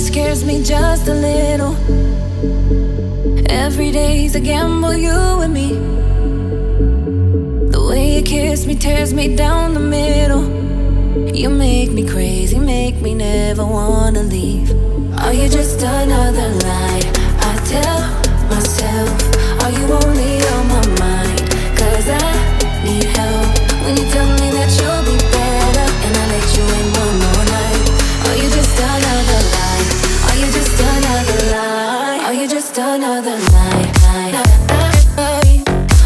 scares me just a little. Every day's a gamble, you and me. The way you kiss me tears me down the middle. You make me crazy, make me never wanna leave. Are you just another lie? I tell myself, another lie?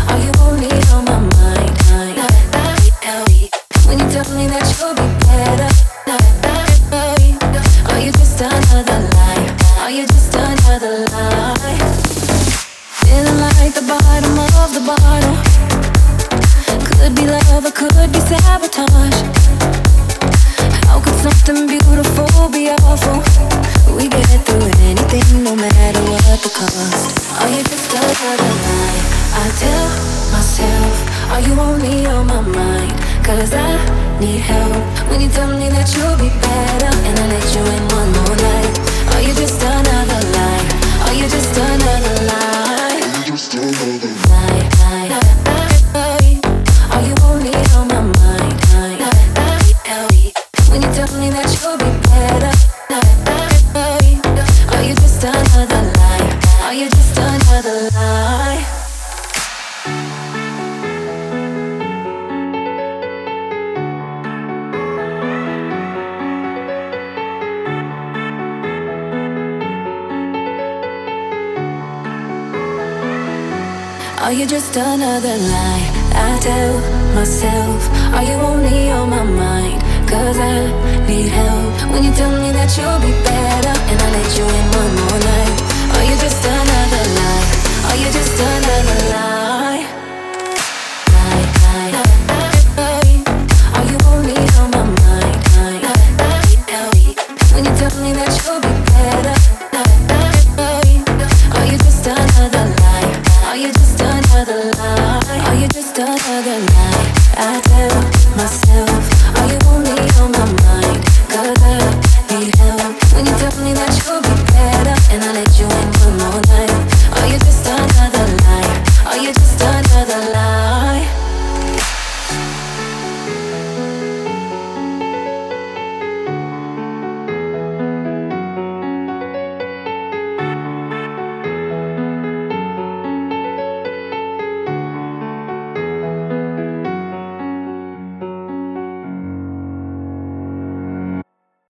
Are you only on my mind? When you tell me that you'll be better, are you just another lie? Are you just another lie? Feeling like the bottom of the bottle. Could be love or could be sabotage. How could something beautiful be awful? We get through anything, no matter what the cost. Are you just another lie? I tell myself, are you only on my mind? Cause I need help when you tell me that you'll be better and I let you in Are you just another lie? I tell myself, are you only on my mind? Cause I need help when you tell me that you'll be lie? I tell myself, are you only on my mind? Cause I